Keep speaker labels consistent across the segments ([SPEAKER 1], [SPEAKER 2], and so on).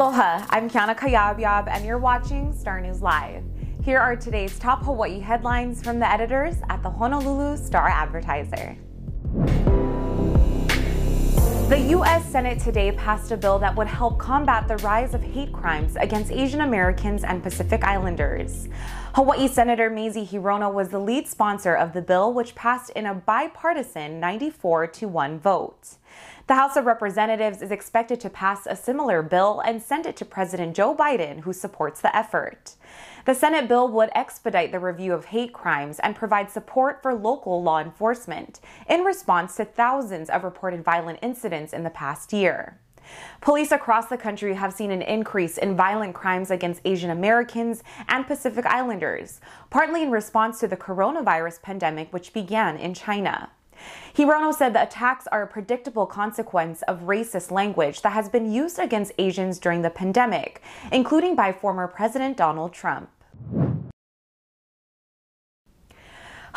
[SPEAKER 1] Aloha, I'm Kiana Kayabyab, and you're watching Star News Live. Here are today's top Hawaii headlines from the editors at the Honolulu Star Advertiser. The U.S. Senate today passed a bill that would help combat the rise of hate crimes against Asian Americans and Pacific Islanders. Hawaii Senator Mazie Hirono was the lead sponsor of the bill, which passed in a bipartisan 94 to 1 vote. The House of Representatives is expected to pass a similar bill and send it to President Joe Biden, who supports the effort. The Senate bill would expedite the review of hate crimes and provide support for local law enforcement in response to thousands of reported violent incidents in the past year. Police across the country have seen an increase in violent crimes against Asian Americans and Pacific Islanders, partly in response to the coronavirus pandemic, which began in China. Hirono said the attacks are a predictable consequence of racist language that has been used against Asians during the pandemic, including by former President Donald Trump.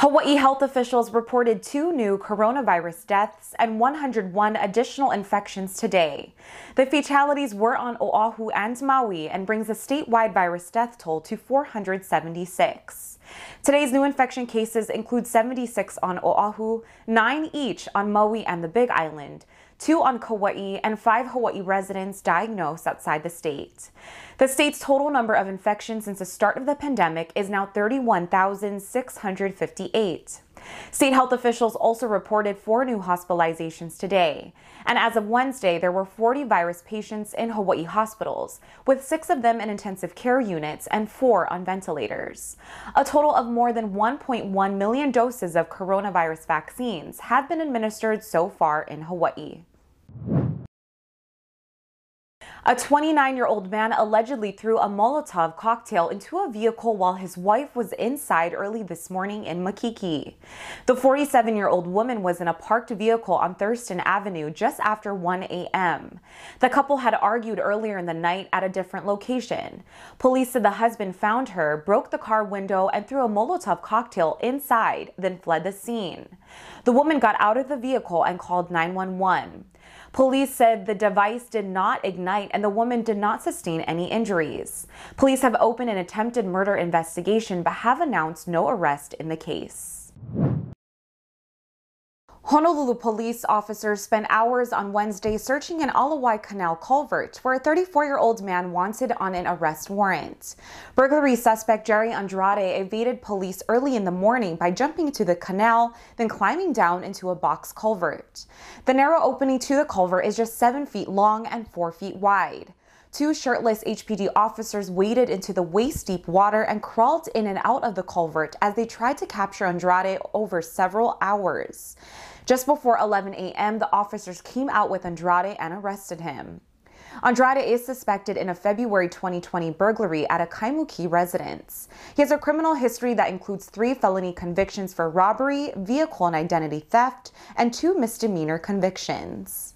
[SPEAKER 1] Hawaii health officials reported two new coronavirus deaths and 101 additional infections today. The fatalities were on Oahu and Maui and brings the statewide virus death toll to 476. Today's new infection cases include 76 on Oahu, 9 each on Maui and the Big Island, two on Kauai, and five Hawaii residents diagnosed outside the state. The state's total number of infections since the start of the pandemic is now 31,658. State health officials also reported four new hospitalizations today. And as of Wednesday, there were 40 virus patients in Hawaii hospitals, with six of them in intensive care units and four on ventilators. A total of more than 1.1 million doses of coronavirus vaccines have been administered so far in Hawaii. A 29 year old man allegedly threw a Molotov cocktail into a vehicle while his wife was inside early this morning in Makiki. The 47 year old woman was in a parked vehicle on Thurston Avenue just after 1 a.m. The couple had argued earlier in the night at a different location. Police said the husband found her, broke the car window, and threw a Molotov cocktail inside, then fled the scene. The woman got out of the vehicle and called 911. Police said the device did not ignite and the woman did not sustain any injuries. Police have opened an attempted murder investigation but have announced no arrest in the case. Honolulu police officers spent hours on Wednesday searching an Ala Wai Canal culvert where a 34 year old man wanted on an arrest warrant. Burglary suspect Jerry Andrade evaded police early in the morning by jumping into the canal, then climbing down into a box culvert. The narrow opening to the culvert is just 7 feet long and 4 feet wide. Two shirtless HPD officers waded into the waist deep water and crawled in and out of the culvert as they tried to capture Andrade over several hours. Just before 11 a.m., the officers came out with Andrade and arrested him. Andrade is suspected in a February 2020 burglary at a Kaimuki residence. He has a criminal history that includes three felony convictions for robbery, vehicle and identity theft, and two misdemeanor convictions.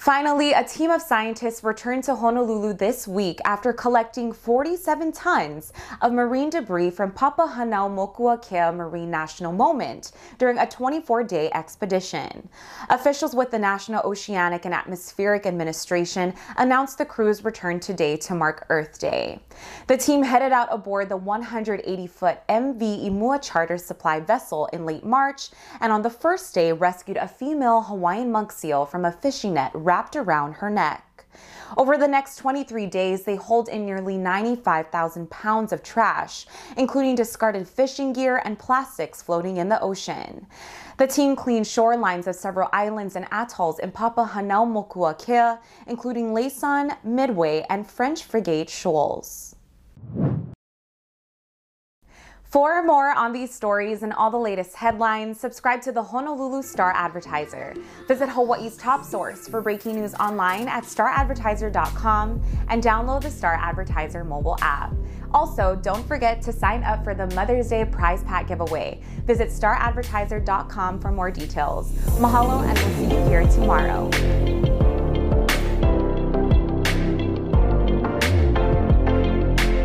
[SPEAKER 1] Finally, a team of scientists returned to Honolulu this week after collecting 47 tons of marine debris from Papahanaumokuakea Marine National Monument during a 24-day expedition. Officials with the National Oceanic and Atmospheric Administration announced the crew's return today to mark Earth Day. The team headed out aboard the 180-foot MV Imua charter supply vessel in late March and on the first day rescued a female Hawaiian monk seal from a fishing net wrapped around her neck. Over the next 23 days, they hauled in nearly 95,000 pounds of trash, including discarded fishing gear and plastics floating in the ocean. The team cleaned shorelines of several islands and atolls in Papahanaumokuakea, including Laysan, Midway, and French Frigate Shoals. For more on these stories and all the latest headlines, subscribe to the Honolulu Star Advertiser. Visit Hawaii's top source for breaking news online at staradvertiser.com and download the Star Advertiser mobile app. Also, don't forget to sign up for the Mother's Day prize pack giveaway. Visit staradvertiser.com for more details. Mahalo, and we'll see you here tomorrow.